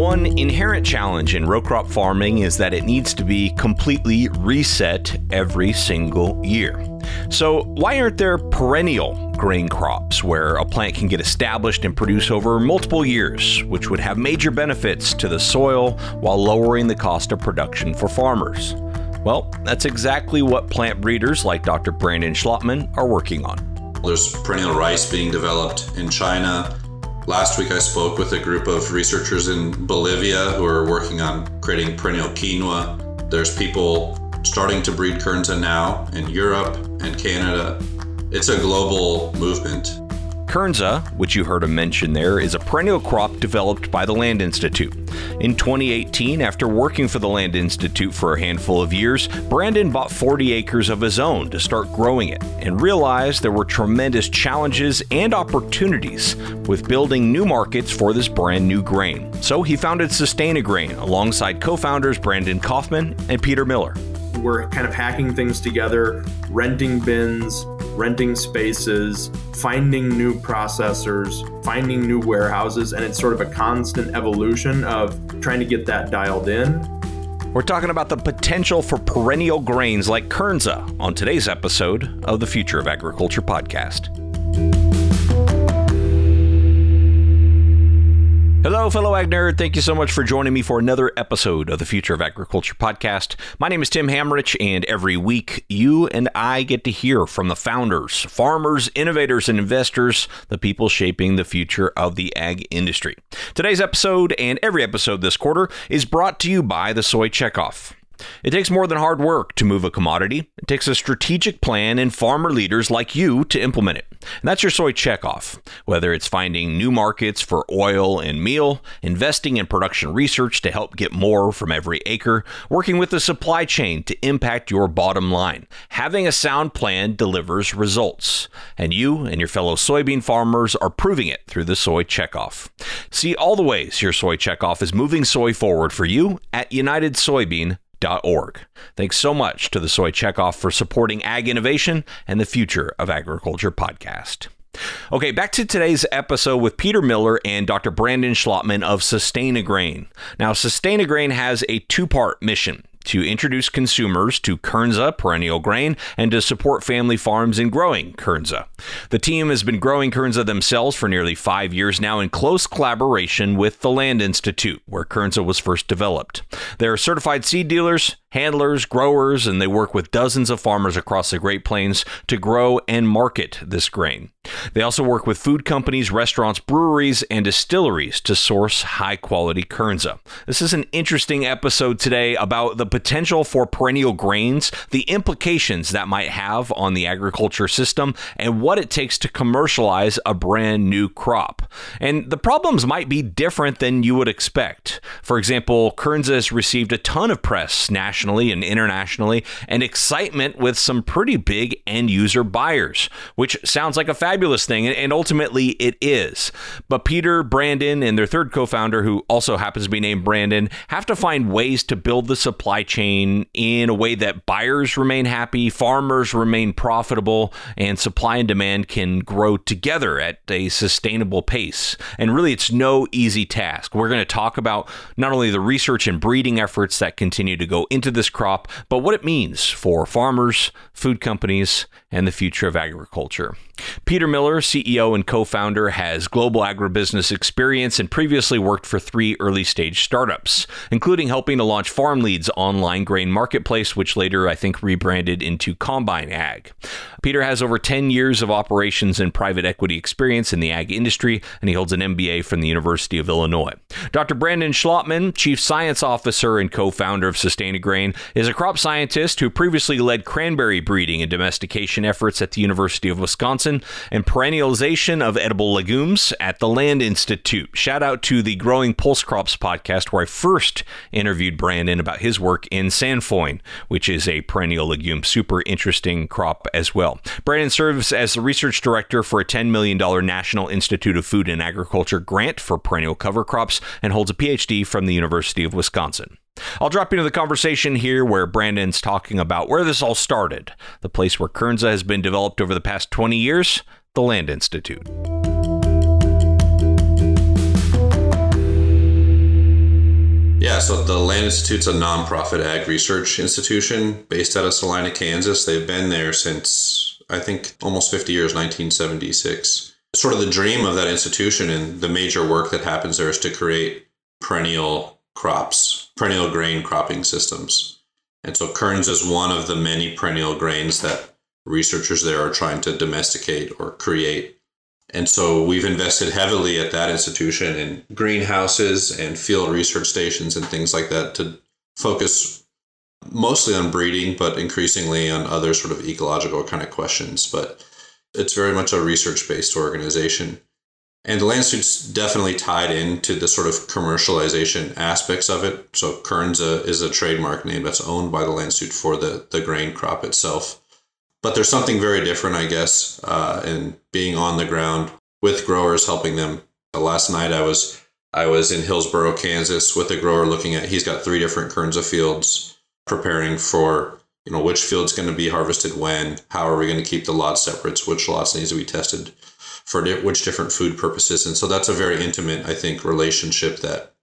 One inherent challenge in row crop farming is that it needs to be completely reset every single year. So, why aren't there perennial grain crops where a plant can get established and produce over multiple years, which would have major benefits to the soil while lowering the cost of production for farmers? Well, that's exactly what plant breeders like Dr. Brandon Schlautman are working on. There's perennial rice being developed in China. Last week, I spoke with a group of researchers in Bolivia who are working on creating perennial quinoa. There's people starting to breed Kernza now in Europe and Canada. It's a global movement. Kernza, which you heard him mention there, is a perennial crop developed by the Land Institute. In 2018, after working for the Land Institute for a handful of years, Brandon bought 40 acres of his own to start growing it and realized there were tremendous challenges and opportunities with building new markets for this brand new grain. So he founded Sustain-A-Grain alongside co founders Brandon Kaufman and Peter Miller. We're kind of hacking things together, renting bins, renting spaces, finding new processors, finding new warehouses, and it's sort of a constant evolution of trying to get that dialed in. We're talking about the potential for perennial grains like Kernza on today's episode of the Future of Agriculture podcast. Hello, fellow Ag Nerd. Thank you so much for joining me for another episode of the Future of Agriculture podcast. My name is Tim Hammerich, and every week you and I get to hear from the founders, farmers, innovators, and investors, the people shaping the future of the ag industry. Today's episode and every episode this quarter is brought to you by the Soy Checkoff. It takes more than hard work to move a commodity. It takes a strategic plan and farmer leaders like you to implement it. And that's your soy checkoff. Whether it's finding new markets for oil and meal, investing in production research to help get more from every acre, working with the supply chain to impact your bottom line, having a sound plan delivers results. And you and your fellow soybean farmers are proving it through the soy checkoff. See all the ways your soy checkoff is moving soy forward for you at UnitedSoybean.com Org. Thanks so much to the Soy Checkoff for supporting ag innovation and the Future of Agriculture podcast. Okay, back to today's episode with Peter Miller and Dr. Brandon Schlautman of Sustain-A-Grain. Now, Sustain-A-Grain has a two part mission to introduce consumers to Kernza perennial grain and to support family farms in growing Kernza. The team has been growing Kernza themselves for nearly five years now in close collaboration with the Land Institute, where Kernza was first developed. They are certified seed dealers, handlers, growers, and they work with dozens of farmers across the Great Plains to grow and market this grain. They also work with food companies, restaurants, breweries, and distilleries to source high quality Kernza. This is an interesting episode today about the potential for perennial grains, the implications that might have on the agriculture system, and what it takes to commercialize a brand new crop. And the problems might be different than you would expect. For example, Kernza has received a ton of press nationally nationally and internationally, and excitement with some pretty big end user buyers, which sounds like a fabulous thing, and ultimately it is. But Peter, Brandon, and their third co founder, who also happens to be named Brandon, have to find ways to build the supply chain in a way that buyers remain happy, farmers remain profitable, and supply and demand can grow together at a sustainable pace. And really, it's no easy task. We're going to talk about not only the research and breeding efforts that continue to go into this crop, but what it means for farmers, food companies, and the future of agriculture. Peter Miller, CEO and co founder, has global agribusiness experience and previously worked for three early stage startups, including helping to launch FarmLead's online grain marketplace, which later I think rebranded into Combine Ag. Peter has over 10 years of operations and private equity experience in the ag industry, and he holds an MBA from the University of Illinois. Dr. Brandon Schlautman, Chief Science Officer and co founder of Sustain-A-Grain, is a crop scientist who previously led cranberry breeding and domestication efforts at the University of Wisconsin and perennialization of edible legumes at the Land Institute. Shout out to the Growing Pulse Crops podcast, where I first interviewed Brandon about his work in sainfoin, which is a perennial legume. Super interesting crop as well. Brandon serves as the research director for a $10 million National Institute of Food and Agriculture grant for perennial cover crops and holds a PhD from the University of Wisconsin. I'll drop into the conversation here where Brandon's talking about where this all started, the place where Kernza has been developed over the past 20 years, the Land Institute. Yeah, so the Land Institute's a nonprofit ag research institution based out of Salina, Kansas. They've been there since, I think, almost 50 years, 1976. Sort of the dream of that institution and the major work that happens there is to create perennial crops, perennial grain cropping systems. And so Kernza is one of the many perennial grains that researchers there are trying to domesticate or create. And so we've invested heavily at that institution in greenhouses and field research stations and things like that to focus mostly on breeding, but increasingly on other sort of ecological kind of questions. But it's very much a research based organization. And the Land Institute's definitely tied into the sort of commercialization aspects of it. So Kernza is a trademark name that's owned by the Land Institute for the, the grain crop itself. But there's something very different, I guess, uh, in being on the ground with growers, helping them. Uh, last night I was I was in Hillsboro, Kansas, with a grower looking at. He's got three different Kernza fields, preparing for you know which field's going to be harvested when. How are we going to keep the lots separate? Which lots needs to be tested for which different food purposes? And so that's a very intimate, I think, relationship that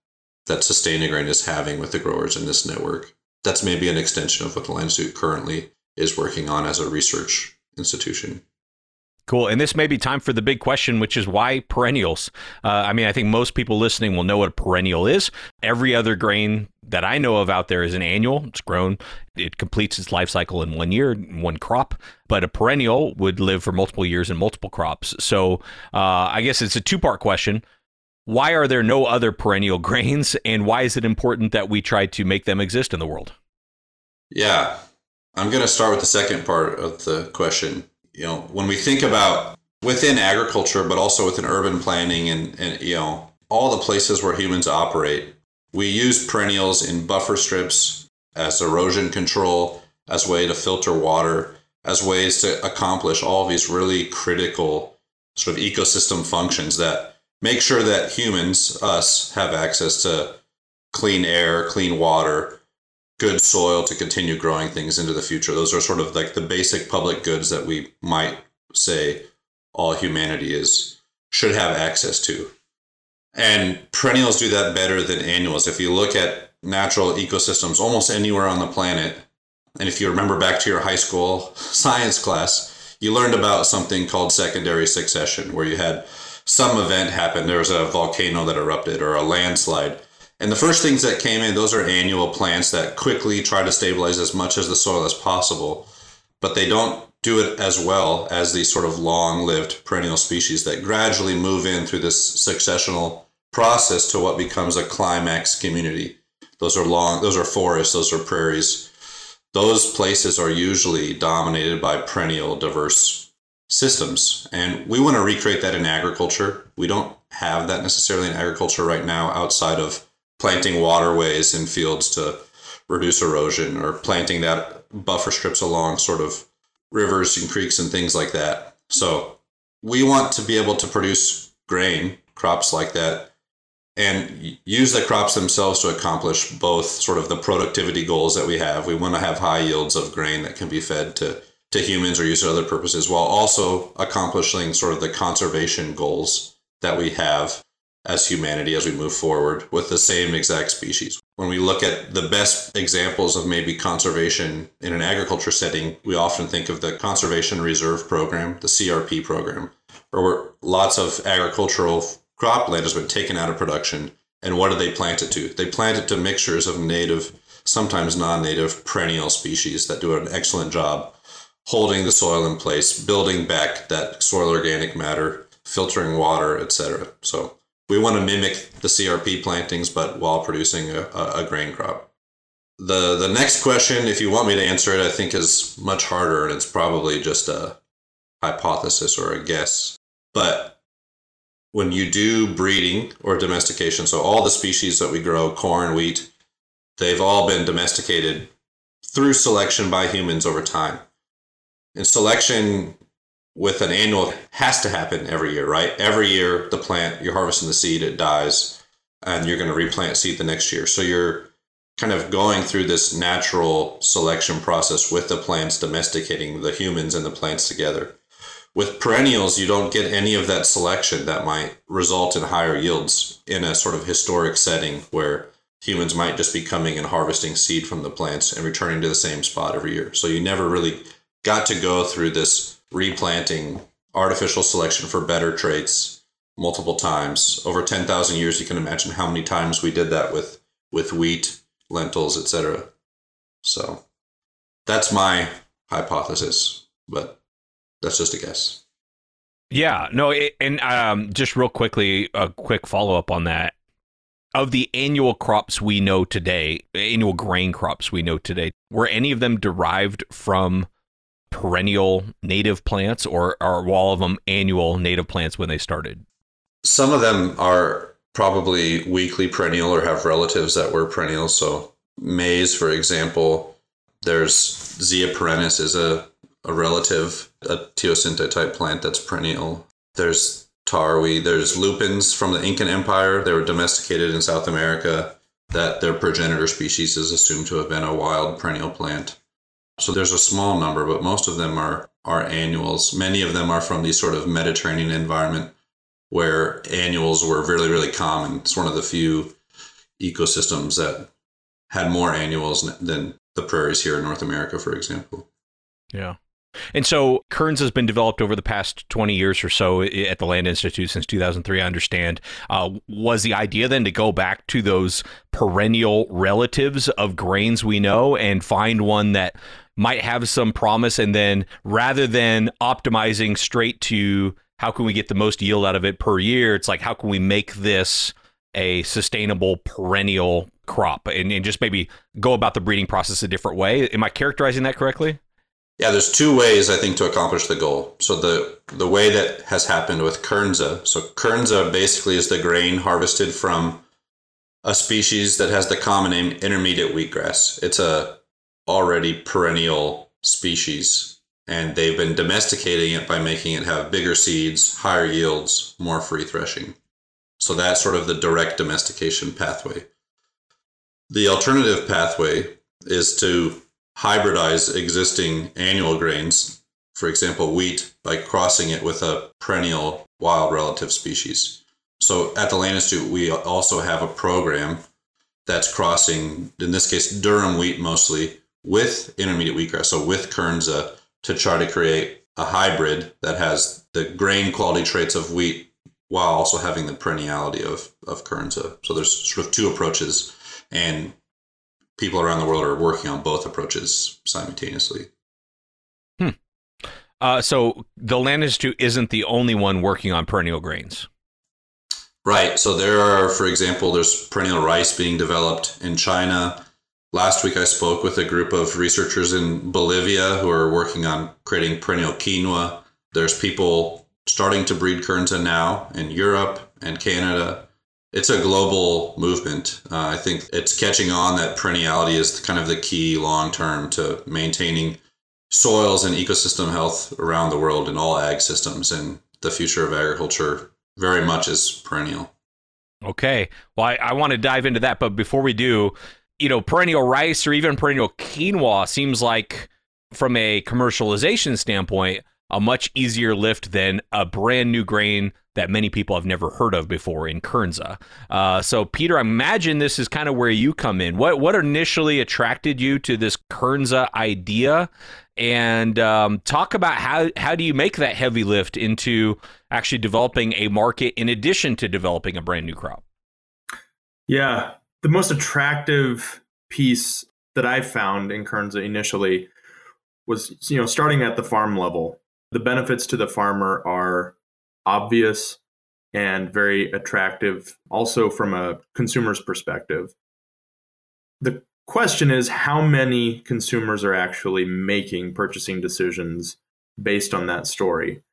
that Sustain-A-Grain is having with the growers in this network. That's maybe an extension of what the Land Institute currently is working on as a research institution. Cool. And this may be time for the big question, which is why perennials? Uh, I mean, I think most people listening will know what a perennial is. Every other grain that I know of out there is an annual. It's grown, it completes its life cycle in one year, one crop. But a perennial would live for multiple years and multiple crops. So uh, I guess it's a two part question. Why are there no other perennial grains? And why is it important that we try to make them exist in the world? Yeah, I'm going to start with the second part of the question. You know, when we think about within agriculture, but also within urban planning and, and you know, all the places where humans operate, we use perennials in buffer strips as erosion control, as way to filter water, as ways to accomplish all these really critical sort of ecosystem functions that make sure that humans, us, have access to clean air, clean water, good soil to continue growing things into the future. Those are sort of like the basic public goods that we might say all humanity is should have access to. And perennials do that better than annuals. If you look at natural ecosystems almost anywhere on the planet, and if you remember back to your high school science class, you learned about something called secondary succession, where you had some event happen. There was a volcano that erupted or a landslide and the first things that came in, those are annual plants that quickly try to stabilize as much as the soil as possible, but they don't do it as well as these sort of long lived perennial species that gradually move in through this successional process to what becomes a climax community. Those are long, those are forests, those are prairies. Those places are usually dominated by perennial diverse systems. And we want to recreate that in agriculture. We don't have that necessarily in agriculture right now outside of planting waterways in fields to reduce erosion or planting that buffer strips along sort of rivers and creeks and things like that. So we want to be able to produce grain crops like that and use the crops themselves to accomplish both sort of the productivity goals that we have. We want to have high yields of grain that can be fed to, to humans or used for other purposes while also accomplishing sort of the conservation goals that we have as humanity as we move forward with the same exact species. When we look at the best examples of maybe conservation in an agriculture setting, we often think of the Conservation Reserve Program, the CRP program, where lots of agricultural cropland has been taken out of production. And what do they plant it to? They plant it to mixtures of native, sometimes non native perennial species that do an excellent job holding the soil in place, building back that soil organic matter, filtering water, etc. So we want to mimic the CRP plantings, but while producing a, a, grain crop. The the next question, if you want me to answer it, I think is much harder, and it's probably just a hypothesis or a guess. But when you do breeding or domestication, so all the species that we grow, corn, wheat, they've all been domesticated through selection by humans over time. And selection with an annual has to happen every year, right? Every year, the plant, you're harvesting the seed, it dies, and you're going to replant seed the next year. So you're kind of going through this natural selection process with the plants, domesticating the humans and the plants together. With perennials, you don't get any of that selection that might result in higher yields in a sort of historic setting where humans might just be coming and harvesting seed from the plants and returning to the same spot every year. So you never really got to go through this replanting, artificial selection for better traits multiple times. Over 10,000 years, you can imagine how many times we did that with, with wheat, lentils, etc. So that's my hypothesis, but that's just a guess. Yeah, no, it, and um, just real quickly, a quick follow up on that. Of the annual crops we know today, annual grain crops we know today, were any of them derived from perennial native plants, or are all of them annual native plants when they started? Some of them are probably weakly perennial or have relatives that were perennial. So maize, for example, there's Zea perennis is a, a relative, a teosinte type plant that's perennial. There's tarwi, there's lupins from the Incan Empire. They were domesticated in South America. That their progenitor species is assumed to have been a wild perennial plant. So there's a small number, but most of them are are annuals. Many of them are from the sort of Mediterranean environment where annuals were really, really common. It's one of the few ecosystems that had more annuals than the prairies here in North America, for example. Yeah. And so Kernza has been developed over the past 20 years or so at the Land Institute since 2003, I understand. Uh, was the idea then to go back to those perennial relatives of grains we know and find one that might have some promise? And then rather than optimizing straight to how can we get the most yield out of it per year, it's like, how can we make this a sustainable perennial crop and, and just maybe go about the breeding process a different way? Am I characterizing that correctly? Yeah, there's two ways I think to accomplish the goal. So the the way that has happened with Kernza. So Kernza basically is the grain harvested from a species that has the common name intermediate wheatgrass. It's a already perennial species and they've been domesticating it by making it have bigger seeds, higher yields, more free threshing. So that's sort of the direct domestication pathway. The alternative pathway is to hybridize existing annual grains, for example, wheat, by crossing it with a perennial wild relative species. So at the Land Institute, we also have a program that's crossing, in this case, durum wheat mostly, with intermediate wheatgrass, so with Kernza, to try to create a hybrid that has the grain quality traits of wheat while also having the perenniality of, of Kernza. So there's sort of two approaches, and people around the world are working on both approaches simultaneously. Hmm. Uh, so the Land Institute isn't the only one working on perennial grains. Right. So there are, for example, there's perennial rice being developed in China. Last week I spoke with a group of researchers in Bolivia who are working on creating perennial quinoa. There's people starting to breed Kernza now in Europe and Canada it's a global movement. Uh, I think it's catching on that perenniality is kind of the key long term to maintaining soils and ecosystem health around the world in all ag systems. And the future of agriculture very much is perennial. Okay. Well, I, I want to dive into that. But before we do, you know, perennial rice or even perennial quinoa seems like, from a commercialization standpoint, a much easier lift than a brand new grain that many people have never heard of before in Kernza. Uh, so, Peter, I imagine this is kind of where you come in. What what initially attracted you to this Kernza idea? And um, talk about how how do you make that heavy lift into actually developing a market in addition to developing a brand new crop? Yeah, the most attractive piece that I found in Kernza initially was you know starting at the farm level. The benefits to the farmer are obvious and very attractive, also from a consumer's perspective. The question is how many consumers are actually making purchasing decisions based on that story?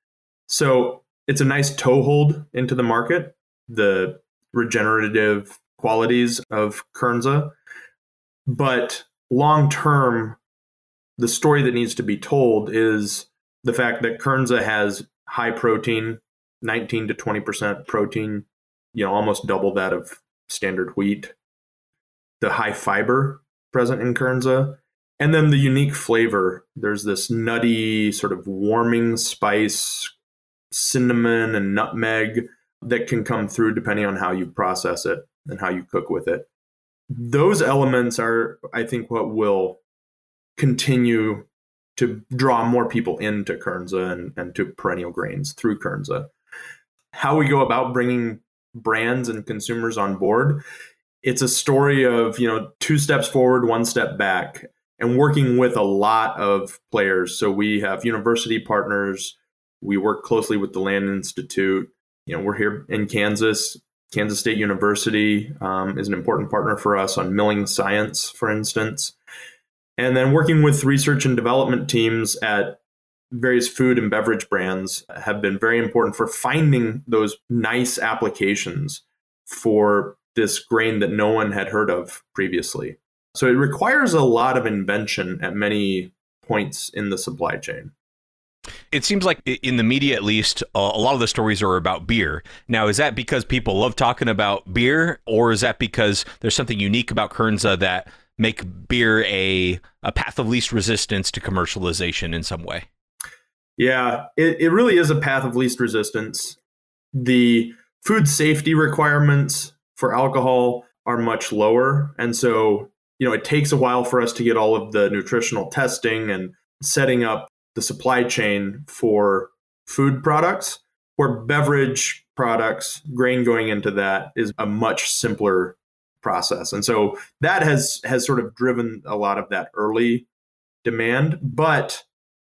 So it's a nice toehold into the market, the regenerative qualities of Kernza. But long term, the story that needs to be told is the fact that Kernza has high protein, 19 to 20% protein, you know, almost double that of standard wheat. The high fiber present in Kernza, and then the unique flavor. There's this nutty, sort of warming spice, cinnamon and nutmeg that can come through depending on how you process it and how you cook with it. those elements are, I think, what will continue to draw more people into Kernza and, and to perennial grains through Kernza. How we go about bringing brands and consumers on board, it's a story of, you know, two steps forward, one step back, and working with a lot of players. So we have university partners, we work closely with the Land Institute. You know, we're here in Kansas. Kansas State University um, is an important partner for us on milling science, for instance. And then working with research and development teams at various food and beverage brands have been very important for finding those nice applications for this grain that no one had heard of previously. So it requires a lot of invention at many points in the supply chain. It seems like in the media, at least, a lot of the stories are about beer. Now, is that because people love talking about beer, or is that because there's something unique about Kernza that make beer a, a path of least resistance to commercialization in some way? Yeah, it, it really is a path of least resistance. The food safety requirements for alcohol are much lower. And so, you know, it takes a while for us to get all of the nutritional testing and setting up the supply chain for food products, where beverage products, grain going into that is a much simpler process. And so that has has sort of driven a lot of that early demand, but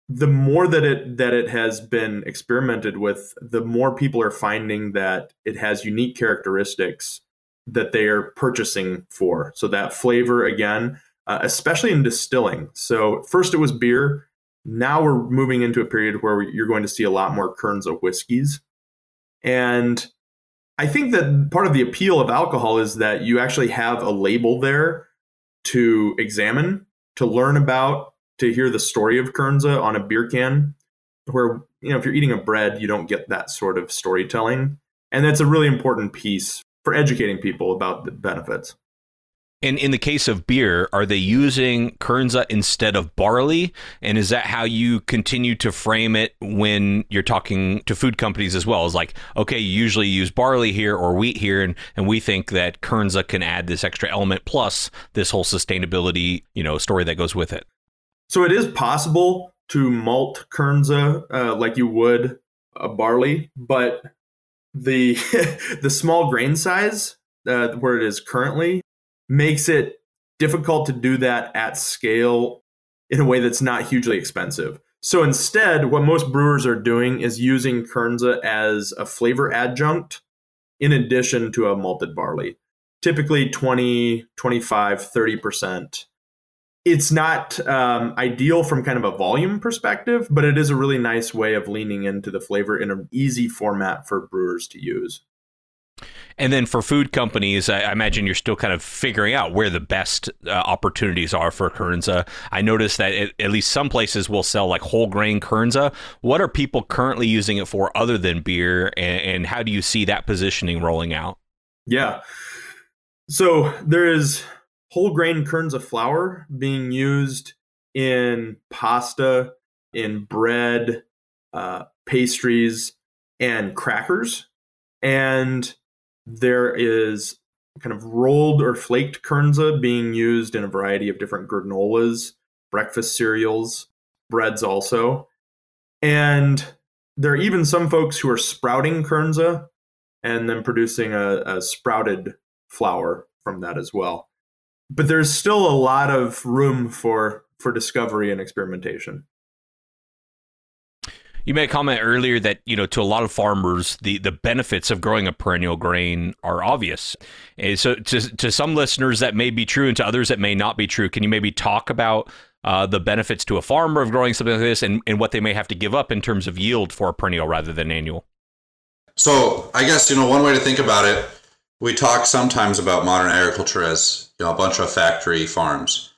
the more that it that it has been experimented with, the more people are finding that it has unique characteristics that they are purchasing for. So that flavor again, uh, especially in distilling. So first it was beer, now we're moving into a period where you're going to see a lot more Kernza whiskeys. And I think that part of the appeal of alcohol is that you actually have a label there to examine, to learn about, to hear the story of Kernza on a beer can. Where, you know, if you're eating a bread, you don't get that sort of storytelling. And that's a really important piece for educating people about the benefits. And in the case of beer, are they using Kernza instead of barley? And is that how you continue to frame it when you're talking to food companies as well? Is like, okay, you usually use barley here or wheat here, and, and we think that Kernza can add this extra element plus this whole sustainability, you know, story that goes with it. So it is possible to malt Kernza uh, like you would a barley, but the the small grain size uh, where it is currently makes it difficult to do that at scale in a way that's not hugely expensive. So instead, what most brewers are doing is using Kernza as a flavor adjunct in addition to a malted barley, typically 20, 25, 30%. It's not um, ideal from kind of a volume perspective, but it is a really nice way of leaning into the flavor in an easy format for brewers to use. And then for food companies, I imagine you're still kind of figuring out where the best uh, opportunities are for Kernza. I noticed that it, at least some places will sell like whole grain Kernza. What are people currently using it for other than beer, and, and how do you see that positioning rolling out? Yeah. So there is whole grain Kernza flour being used in pasta, in bread, uh, pastries, and crackers. And there is kind of rolled or flaked kernza being used in a variety of different granolas, breakfast cereals, breads also. And there are even some folks who are sprouting kernza and then producing a, a sprouted flour from that as well. But there's still a lot of room for for discovery and experimentation. You made a comment earlier that you know to a lot of farmers the the benefits of growing a perennial grain are obvious. And so to to some listeners that may be true, and to others that may not be true. Can you maybe talk about uh, the benefits to a farmer of growing something like this, and, and what they may have to give up in terms of yield for a perennial rather than annual? So I guess you know one way to think about it. We talk sometimes about modern agriculture as you know a bunch of factory farms.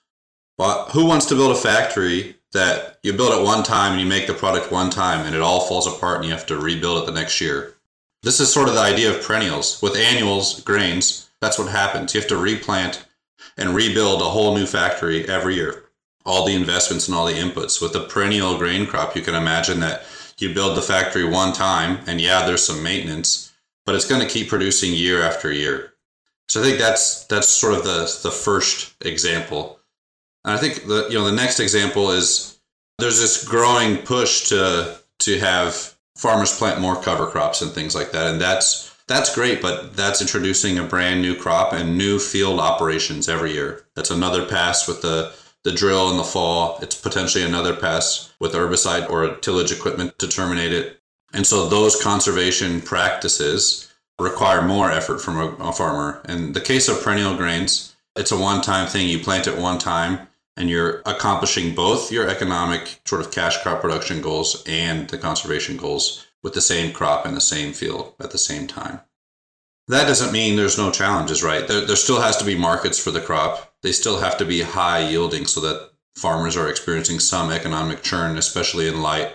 But who wants to build a factory that you build it one time and you make the product one time and it all falls apart and you have to rebuild it the next year. This is sort of the idea of perennials. With annuals, grains, that's what happens. You have to replant and rebuild a whole new factory every year. All the investments and all the inputs. With a perennial grain crop, you can imagine that you build the factory one time and yeah, there's some maintenance, but it's going to keep producing year after year. So I think that's that's sort of the the first example. And I think the you know the next example is there's this growing push to to have farmers plant more cover crops and things like that, and that's that's great, but that's introducing a brand new crop and new field operations every year. That's another pass with the the drill in the fall. It's potentially another pass with herbicide or tillage equipment to terminate it. And so those conservation practices require more effort from a, a farmer. In the case of perennial grains, it's a one-time thing. You plant it one time and you're accomplishing both your economic sort of cash crop production goals and the conservation goals with the same crop in the same field at the same time. That doesn't mean there's no challenges, right? There, there still has to be markets for the crop. They still have to be high yielding so that farmers are experiencing some economic churn, especially in light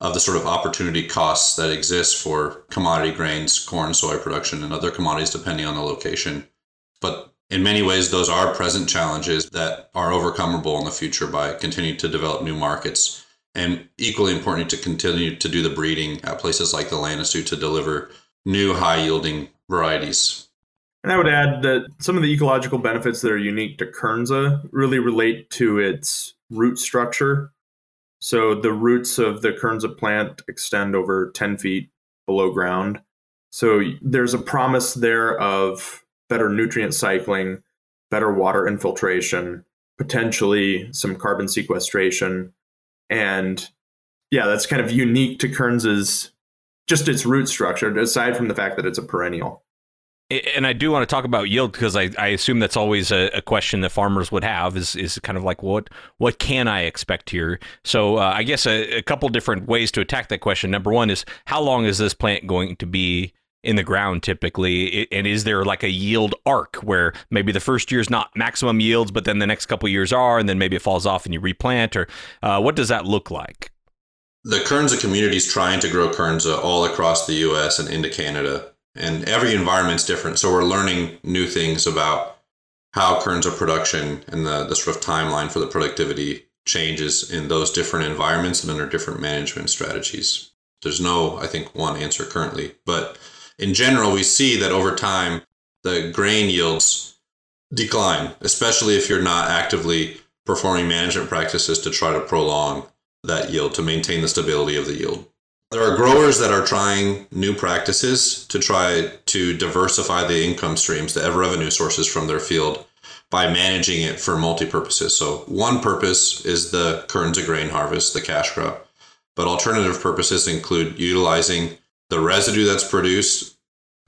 of the sort of opportunity costs that exist for commodity grains, corn, soy production, and other commodities depending on the location. But in many ways, those are present challenges that are overcomable in the future by continuing to develop new markets. And equally important to continue to do the breeding at places like the Land Institute to deliver new high yielding varieties. And I would add that some of the ecological benefits that are unique to Kernza really relate to its root structure. So the roots of the Kernza plant extend over 10 feet below ground. So there's a promise there of better nutrient cycling, better water infiltration, potentially some carbon sequestration. And yeah, that's kind of unique to Kernza's just its root structure, aside from the fact that it's a perennial. And I do want to talk about yield because I, I assume that's always a, a, question that farmers would have is is kind of like what what can I expect here? So uh, I guess a, a couple different ways to attack that question. Number one is how long is this plant going to be in the ground typically and is there like a yield arc where maybe the first year is not maximum yields but then the next couple years are and then maybe it falls off and you replant or uh, what does that look like the kernza community is trying to grow kernza all across the us and into canada and every environment's different so we're learning new things about how kernza production and the, the sort of timeline for the productivity changes in those different environments and under different management strategies there's no i think one answer currently but in general, we see that over time, the grain yields decline, especially if you're not actively performing management practices to try to prolong that yield, to maintain the stability of the yield. There are growers that are trying new practices to try to diversify the income streams, the revenue sources from their field by managing it for multi purposes. So, one purpose is the Kernza grain harvest, the cash crop, but alternative purposes include utilizing the residue that's produced,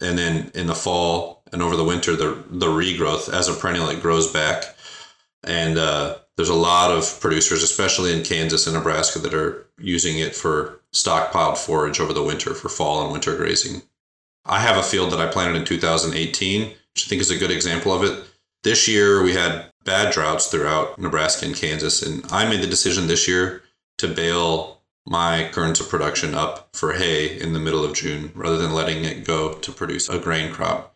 and then in the fall and over the winter, the the regrowth as a perennial it grows back. And uh, there's a lot of producers, especially in Kansas and Nebraska, that are using it for stockpiled forage over the winter for fall and winter grazing. I have a field that I planted in 2018, which I think is a good example of it. This year we had bad droughts throughout Nebraska and Kansas, and I made the decision this year to bale my Kernza production up for hay in the middle of June rather than letting it go to produce a grain crop.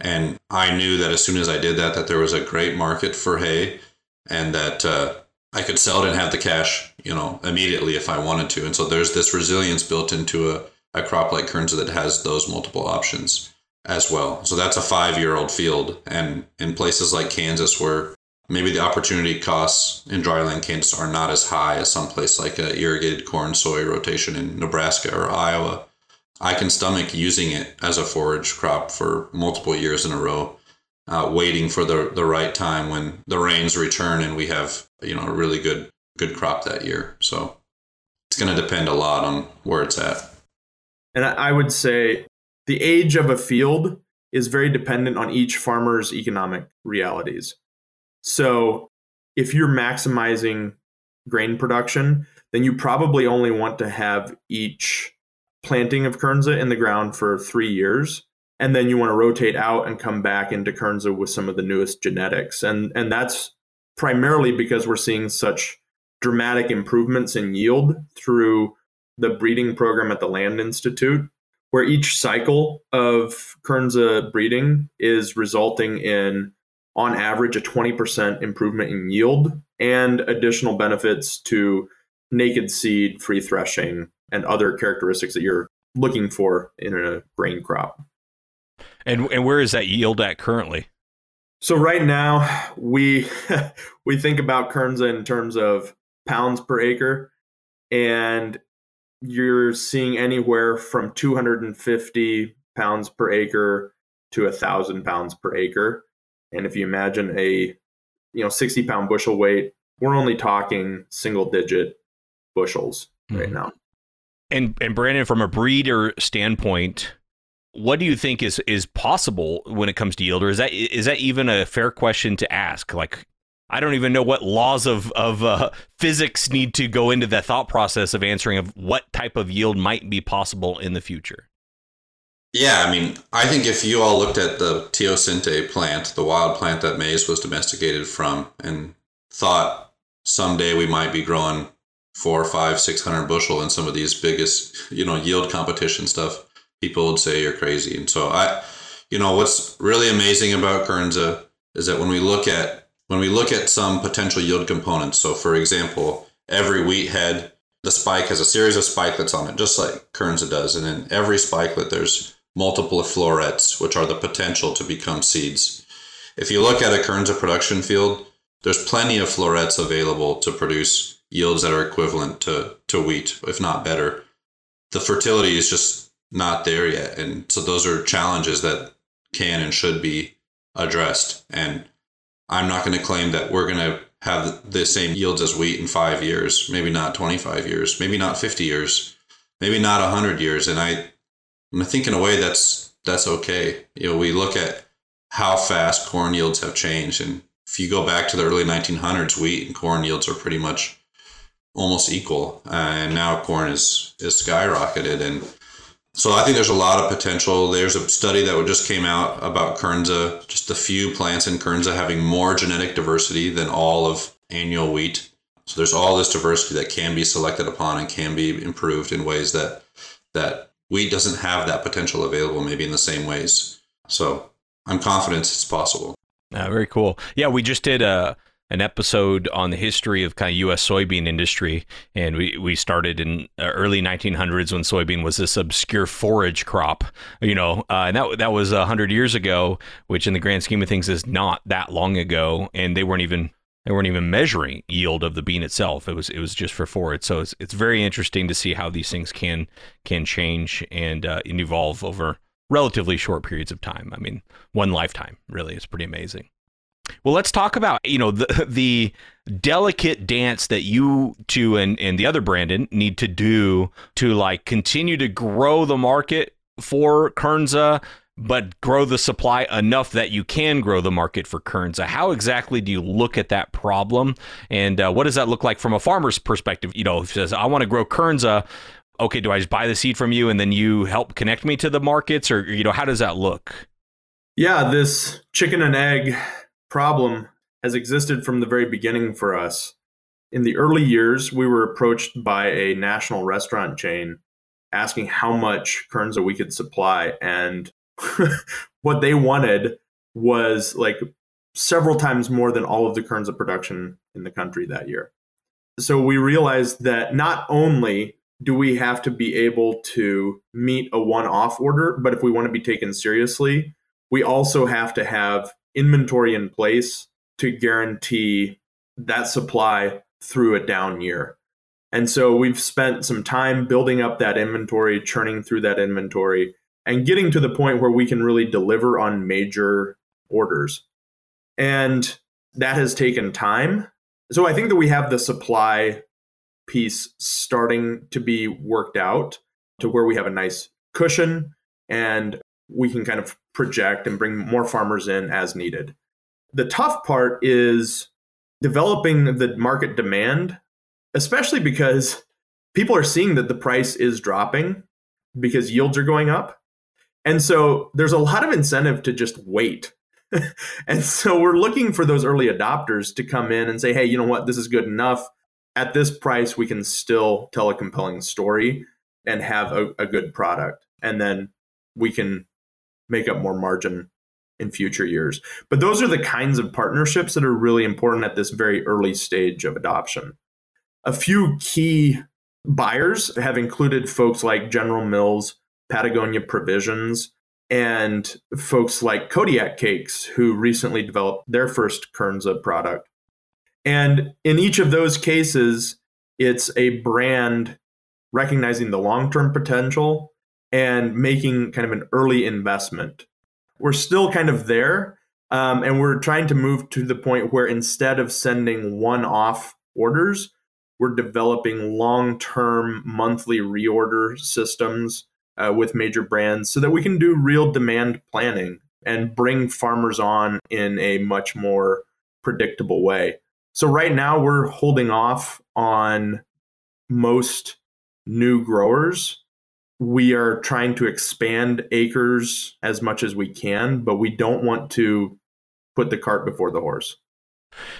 And I knew that as soon as I did that, that there was a great market for hay and that uh, I could sell it and have the cash, you know, immediately if I wanted to. And so there's this resilience built into a, a crop like Kernza that has those multiple options as well. So that's a five year old field. And in places like Kansas where maybe the opportunity costs in dryland Kansas are not as high as someplace like a irrigated corn soy rotation in Nebraska or Iowa. I can stomach using it as a forage crop for multiple years in a row, uh, waiting for the the right time when the rains return and we have you know a really good good crop that year. So it's going to depend a lot on where it's at. And I would say the age of a field is very dependent on each farmer's economic realities. So if you're maximizing grain production, then you probably only want to have each planting of Kernza in the ground for three years. And then you want to rotate out and come back into Kernza with some of the newest genetics. And, and that's primarily because we're seeing such dramatic improvements in yield through the breeding program at the Land Institute, where each cycle of Kernza breeding is resulting in on average a 20% improvement in yield and additional benefits to naked seed, free threshing, and other characteristics that you're looking for in a grain crop. And and where is that yield at currently? So right now we we think about Kernza in terms of pounds per acre, and you're seeing anywhere from 250 pounds per acre to a thousand pounds per acre. And if you imagine a you know 60 pound bushel weight, we're only talking single digit bushels mm-hmm. right now. And and Brandon, from a breeder standpoint, what do you think is is possible when it comes to yield, or is that is that even a fair question to ask? Like, I don't even know what laws of of uh, physics need to go into the thought process of answering of what type of yield might be possible in the future. Yeah, I mean, I think if you all looked at the teosinte plant, the wild plant that maize was domesticated from, and thought someday we might be growing four, five, six hundred bushel in some of these biggest, you know, yield competition stuff, people would say you're crazy. And so I, you know, what's really amazing about Kernza is that when we look at when we look at some potential yield components. So, for example, every wheat head, the spike has a series of spikelets on it, just like Kernza does, and in every spikelet there's multiple florets, which are the potential to become seeds. If you look at a Kernza production field, there's plenty of florets available to produce yields that are equivalent to, to wheat, if not better. The fertility is just not there yet. And so those are challenges that can and should be addressed. And I'm not going to claim that we're going to have the same yields as wheat in five years, maybe not 25 years, maybe not 50 years, maybe not 100 years. And I, I think in a way that's that's okay. You know, we look at how fast corn yields have changed, and if you go back to the early 1900s, wheat and corn yields are pretty much almost equal, uh, and now corn is is skyrocketed, and so I think there's a lot of potential. There's a study that just came out about Kernza, just a few plants in Kernza having more genetic diversity than all of annual wheat. So there's all this diversity that can be selected upon and can be improved in ways that that wheat doesn't have that potential available maybe in the same ways. So I'm confident it's possible. Uh, very cool. Yeah, we just did a an episode on the history of kind of U.S. soybean industry, and we, we started in uh, early 1900s when soybean was this obscure forage crop, you know, uh, and that that was hundred years ago, which in the grand scheme of things is not that long ago, and they weren't even they weren't even measuring yield of the bean itself. It was it was just for forage. So it's it's very interesting to see how these things can can change and uh, and evolve over relatively short periods of time. I mean, one lifetime really is pretty amazing. Well, let's talk about you know the the delicate dance that you two and and the other Brandon need to do to like continue to grow the market for Kernza, but grow the supply enough that you can grow the market for Kernza. How exactly do you look at that problem, and uh, what does that look like from a farmer's perspective? You know, says I want to grow Kernza. Okay, do I just buy the seed from you and then you help connect me to the markets, or you know, how does that look? Yeah, this chicken and egg problem has existed from the very beginning for us. In the early years, we were approached by a national restaurant chain asking how much Kernza we could supply. And what they wanted was like several times more than all of the Kernza production in the country that year. So we realized that not only do we have to be able to meet a one off order, but if we want to be taken seriously, we also have to have inventory in place to guarantee that supply through a down year. And so we've spent some time building up that inventory, churning through that inventory, and getting to the point where we can really deliver on major orders. And that has taken time. So I think that we have the supply piece starting to be worked out to where we have a nice cushion and we can kind of project and bring more farmers in as needed. The tough part is developing the market demand, especially because people are seeing that the price is dropping because yields are going up. And so there's a lot of incentive to just wait. and so we're looking for those early adopters to come in and say, hey, you know what, this is good enough. At this price, we can still tell a compelling story and have a, a good product. And then we can make up more margin in future years. But those are the kinds of partnerships that are really important at this very early stage of adoption. A few key buyers have included folks like General Mills, Patagonia Provisions, and folks like Kodiak Cakes, who recently developed their first Kernza product. And in each of those cases, it's a brand recognizing the long term potential and making kind of an early investment. We're still kind of there, um, and we're trying to move to the point where instead of sending one off orders, we're developing long term monthly reorder systems uh, with major brands so that we can do real demand planning and bring farmers on in a much more predictable way. So, right now, we're holding off on most new growers. We are trying to expand acres as much as we can, but we don't want to put the cart before the horse.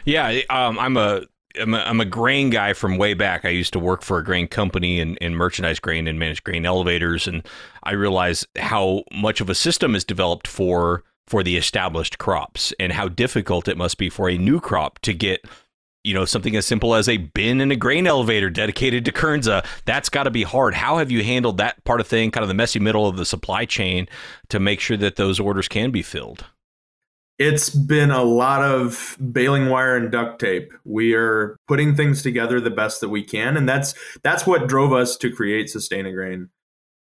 Yeah, um, I'm a I'm a, I'm a grain guy from way back. I used to work for a grain company and, and merchandise grain and manage grain elevators, and I realize how much of a system is developed for for the established crops and how difficult it must be for a new crop to get you know something as simple as a bin and a grain elevator dedicated to Kernza. That's got to be hard. How have you handled that part of thing, kind of the messy middle of the supply chain, to make sure that those orders can be filled? It's been a lot of baling wire and duct tape. We are putting things together the best that we can, and that's that's what drove us to create Sustain-A-Grain.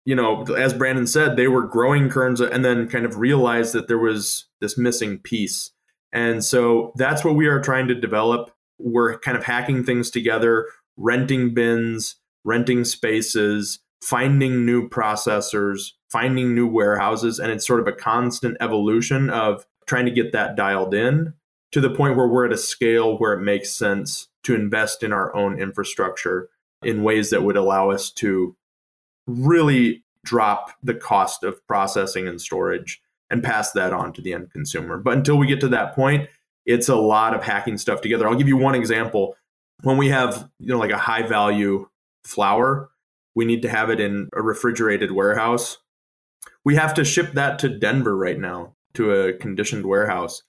You know, as Brandon said, they were growing Kernza and then kind of realized that there was this missing piece. And so that's what we are trying to develop. We're kind of hacking things together, renting bins, renting spaces, finding new processors, finding new warehouses, and it's sort of a constant evolution of trying to get that dialed in to the point where we're at a scale where it makes sense to invest in our own infrastructure in ways that would allow us to really drop the cost of processing and storage and pass that on to the end consumer. But until we get to that point, it's a lot of hacking stuff together. I'll give you one example. When we have, you know, like a high value flour, we need to have it in a refrigerated warehouse. We have to ship that to Denver right now to a conditioned warehouse.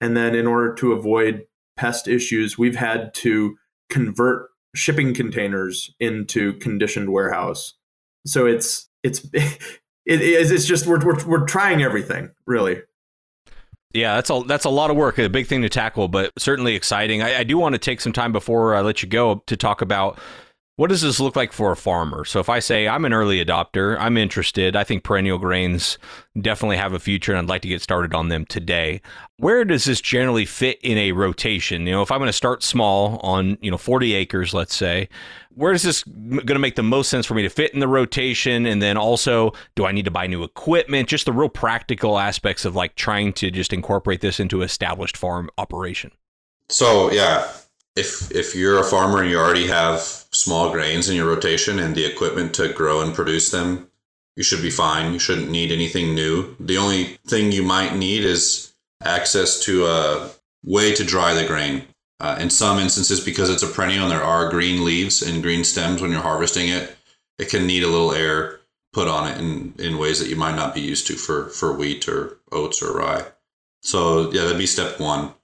And then in order to avoid pest issues, we've had to convert shipping containers into conditioned warehouse. So it's it's it, it's just we're, we're we're trying everything really. Yeah, that's a that's a lot of work, a big thing to tackle, but certainly exciting. I, I do want to take some time before I let you go to talk about what does this look like for a farmer? So if I say I'm an early adopter, I'm interested, I think perennial grains definitely have a future and I'd like to get started on them today. Where does this generally fit in a rotation? You know, if I'm going to start small on, you know, 40 acres, let's say, where is this going to make the most sense for me to fit in the rotation? And then also, do I need to buy new equipment? Just the real practical aspects of like trying to just incorporate this into established farm operation. So, yeah, if if you're a farmer and you already have small grains in your rotation and the equipment to grow and produce them, you should be fine. You shouldn't need anything new. The only thing you might need is access to a way to dry the grain. Uh, in some instances, because it's a perennial and there are green leaves and green stems when you're harvesting it, it can need a little air put on it in, in ways that you might not be used to for, for wheat or oats or rye. So, yeah, that'd be step one.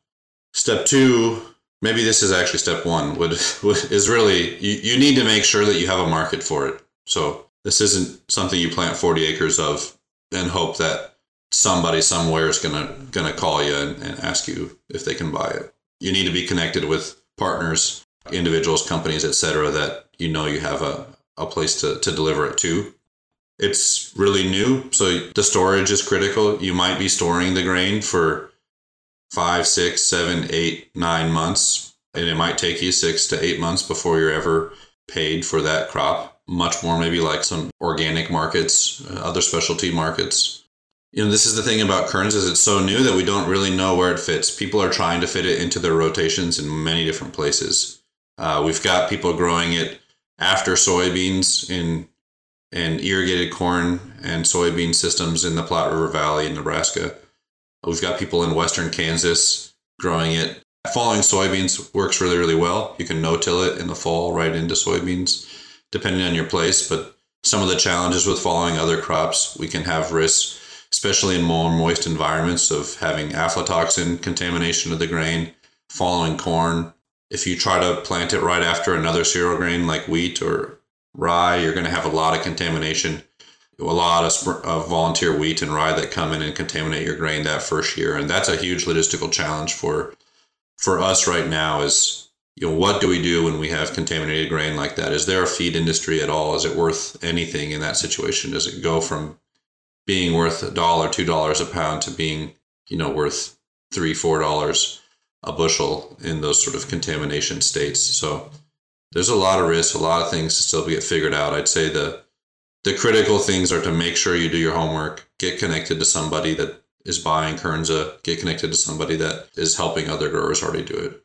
Step two maybe this is actually step one. Would, would is really you, you need to make sure that you have a market for it. So this isn't something you plant 40 acres of and hope that somebody somewhere is gonna gonna call you and, and ask you if they can buy it. You need to be connected with partners individuals companies etc that you know you have a, a place to, to deliver it to. It's really new so the storage is critical. You might be storing the grain for five, six, seven, eight, nine months. And it might take you six to eight months before you're ever paid for that crop. Much more, maybe like some organic markets, uh, other specialty markets. You know, this is the thing about Kernza is it's so new that we don't really know where it fits. People are trying to fit it into their rotations in many different places. Uh, we've got people growing it after soybeans in and irrigated corn and soybean systems in the Platte River Valley in Nebraska. We've got people in western Kansas growing it. Following soybeans works really, really well. You can no-till it in the fall right into soybeans, depending on your place. But some of the challenges with following other crops, we can have risks, especially in more moist environments, of having aflatoxin contamination of the grain. Following corn, if you try to plant it right after another cereal grain like wheat or rye, you're going to have a lot of contamination a lot of, of volunteer wheat and rye that come in and contaminate your grain that first year, and that's a huge logistical challenge for for us right now. Is you know what do we do when we have contaminated grain like that? Is there a feed industry at all? Is it worth anything in that situation? Does it go from being worth a dollar, two dollars a pound to being you know worth three, four dollars a bushel in those sort of contamination states? So there's a lot of risks, a lot of things to still get figured out. I'd say the the critical things are to make sure you do your homework, get connected to somebody that is buying Kernza, get connected to somebody that is helping other growers already do it.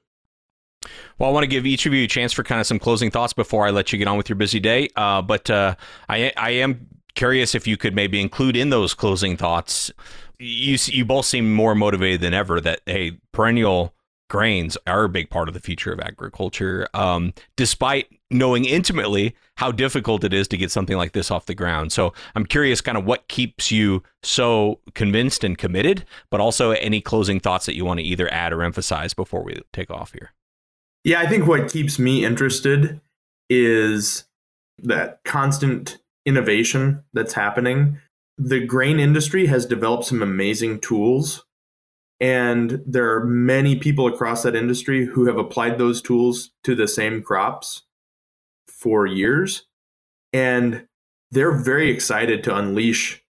Well, I want to give each of you a chance for kind of some closing thoughts before I let you get on with your busy day. Uh, but uh, I, I am curious if you could maybe include in those closing thoughts. You you both seem more motivated than ever. That hey, perennial grains are a big part of the future of agriculture, um, despite knowing intimately how difficult it is to get something like this off the ground. So I'm curious, kind of what keeps you so convinced and committed, but also any closing thoughts that you want to either add or emphasize before we take off here. Yeah, I think what keeps me interested is that constant innovation that's happening. The grain industry has developed some amazing tools and there are many people across that industry who have applied those tools to the same crops for years. And they're very excited to unleash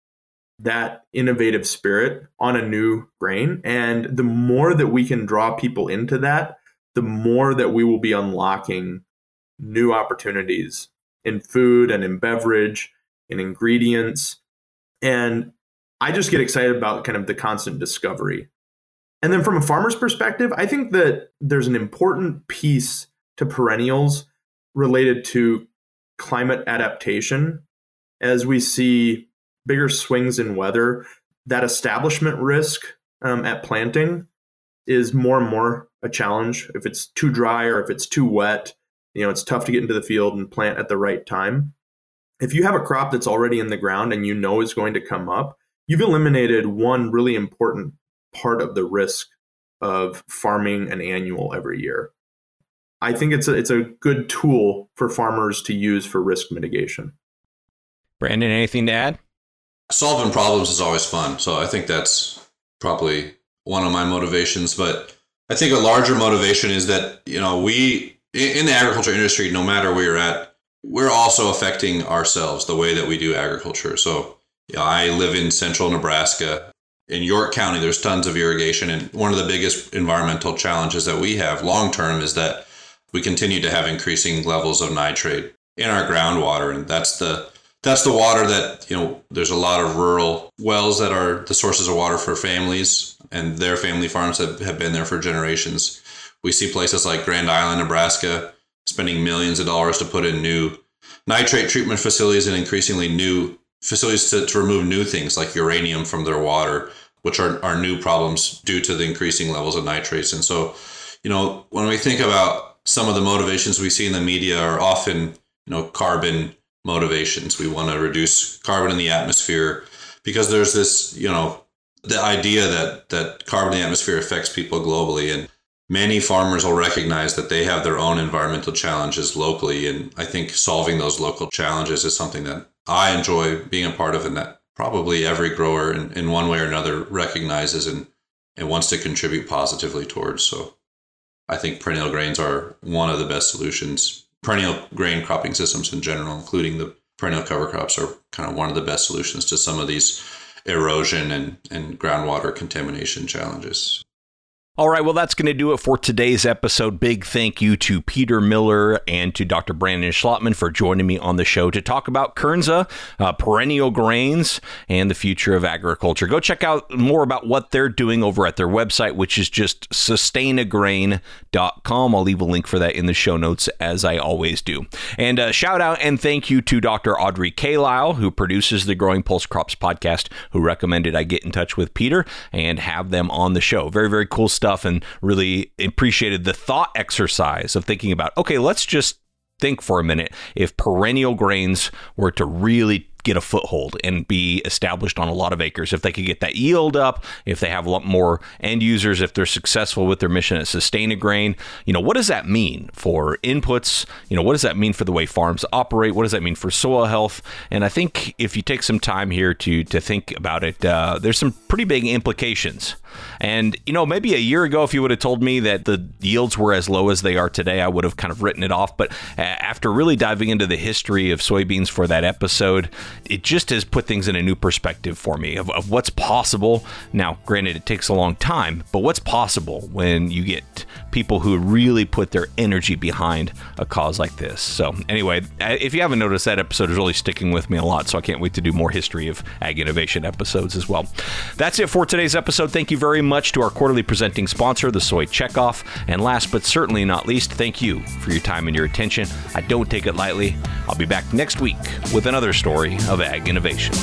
that innovative spirit on a new grain. And the more that we can draw people into that, the more that we will be unlocking new opportunities in food and in beverage, in ingredients. And I just get excited about kind of the constant discovery and then from a farmer's perspective, I think that there's an important piece to perennials related to climate adaptation. As we see bigger swings in weather, that establishment risk um, at planting is more and more a challenge. If it's too dry or if it's too wet, you know, it's tough to get into the field and plant at the right time. If you have a crop that's already in the ground and you know is going to come up, you've eliminated one really important part of the risk of farming an annual every year. I think it's a, it's a good tool for farmers to use for risk mitigation. Brandon, anything to add? Solving problems is always fun. So I think that's probably one of my motivations. But I think a larger motivation is that, you know, we in the agriculture industry, no matter where you're at, we're also affecting ourselves the way that we do agriculture. So you know, I live in central Nebraska in York County, there's tons of irrigation. And one of the biggest environmental challenges that we have long term is that we continue to have increasing levels of nitrate in our groundwater. And that's the that's the water that, you know, there's a lot of rural wells that are the sources of water for families and their family farms have, have been there for generations. We see places like Grand Island, Nebraska, spending millions of dollars to put in new nitrate treatment facilities and increasingly new facilities to, to remove new things like uranium from their water, which are, are new problems due to the increasing levels of nitrates. And so, you know, when we think about some of the motivations we see in the media are often, you know, carbon motivations. We want to reduce carbon in the atmosphere because there's this, you know, the idea that that carbon in the atmosphere affects people globally and many farmers will recognize that they have their own environmental challenges locally and i think solving those local challenges is something that I enjoy being a part of and that probably every grower in, in one way or another recognizes and, and wants to contribute positively towards. So I think perennial grains are one of the best solutions. Perennial grain cropping systems in general, including the perennial cover crops, are kind of one of the best solutions to some of these erosion and, and groundwater contamination challenges. All right, well, that's going to do it for today's episode. Big thank you to Peter Miller and to Dr. Brandon Schlautman for joining me on the show to talk about Kernza, uh, perennial grains, and the future of agriculture. Go check out more about what they're doing over at their website, which is just sustainagrain.com. I'll leave a link for that in the show notes, as I always do. And uh, shout out and thank you to Dr. Audrey Kalil, who produces the Growing Pulse Crops podcast, who recommended I get in touch with Peter and have them on the show. Very, very cool stuff stuff and really appreciated the thought exercise of thinking about, okay, let's just think for a minute if perennial grains were to really get a foothold and be established on a lot of acres. If they could get that yield up, if they have a lot more end users, if they're successful with their mission at Sustain-A-Grain, you know, what does that mean for inputs? You know, what does that mean for the way farms operate? What does that mean for soil health? And I think if you take some time here to to think about it, uh, there's some pretty big implications. And, you know, maybe a year ago, if you would have told me that the yields were as low as they are today, I would have kind of written it off. But after really diving into the history of soybeans for that episode, it just has put things in a new perspective for me of, of what's possible. Now, granted, it takes a long time, but what's possible when you get people who really put their energy behind a cause like this. So, anyway, if you haven't noticed, that episode is really sticking with me a lot. So, I can't wait to do more history of ag innovation episodes as well. That's it for today's episode. Thank you very much to our quarterly presenting sponsor, the Soy Checkoff. And last but certainly not least, thank you for your time and your attention. I don't take it lightly. I'll be back next week with another story of ag innovation.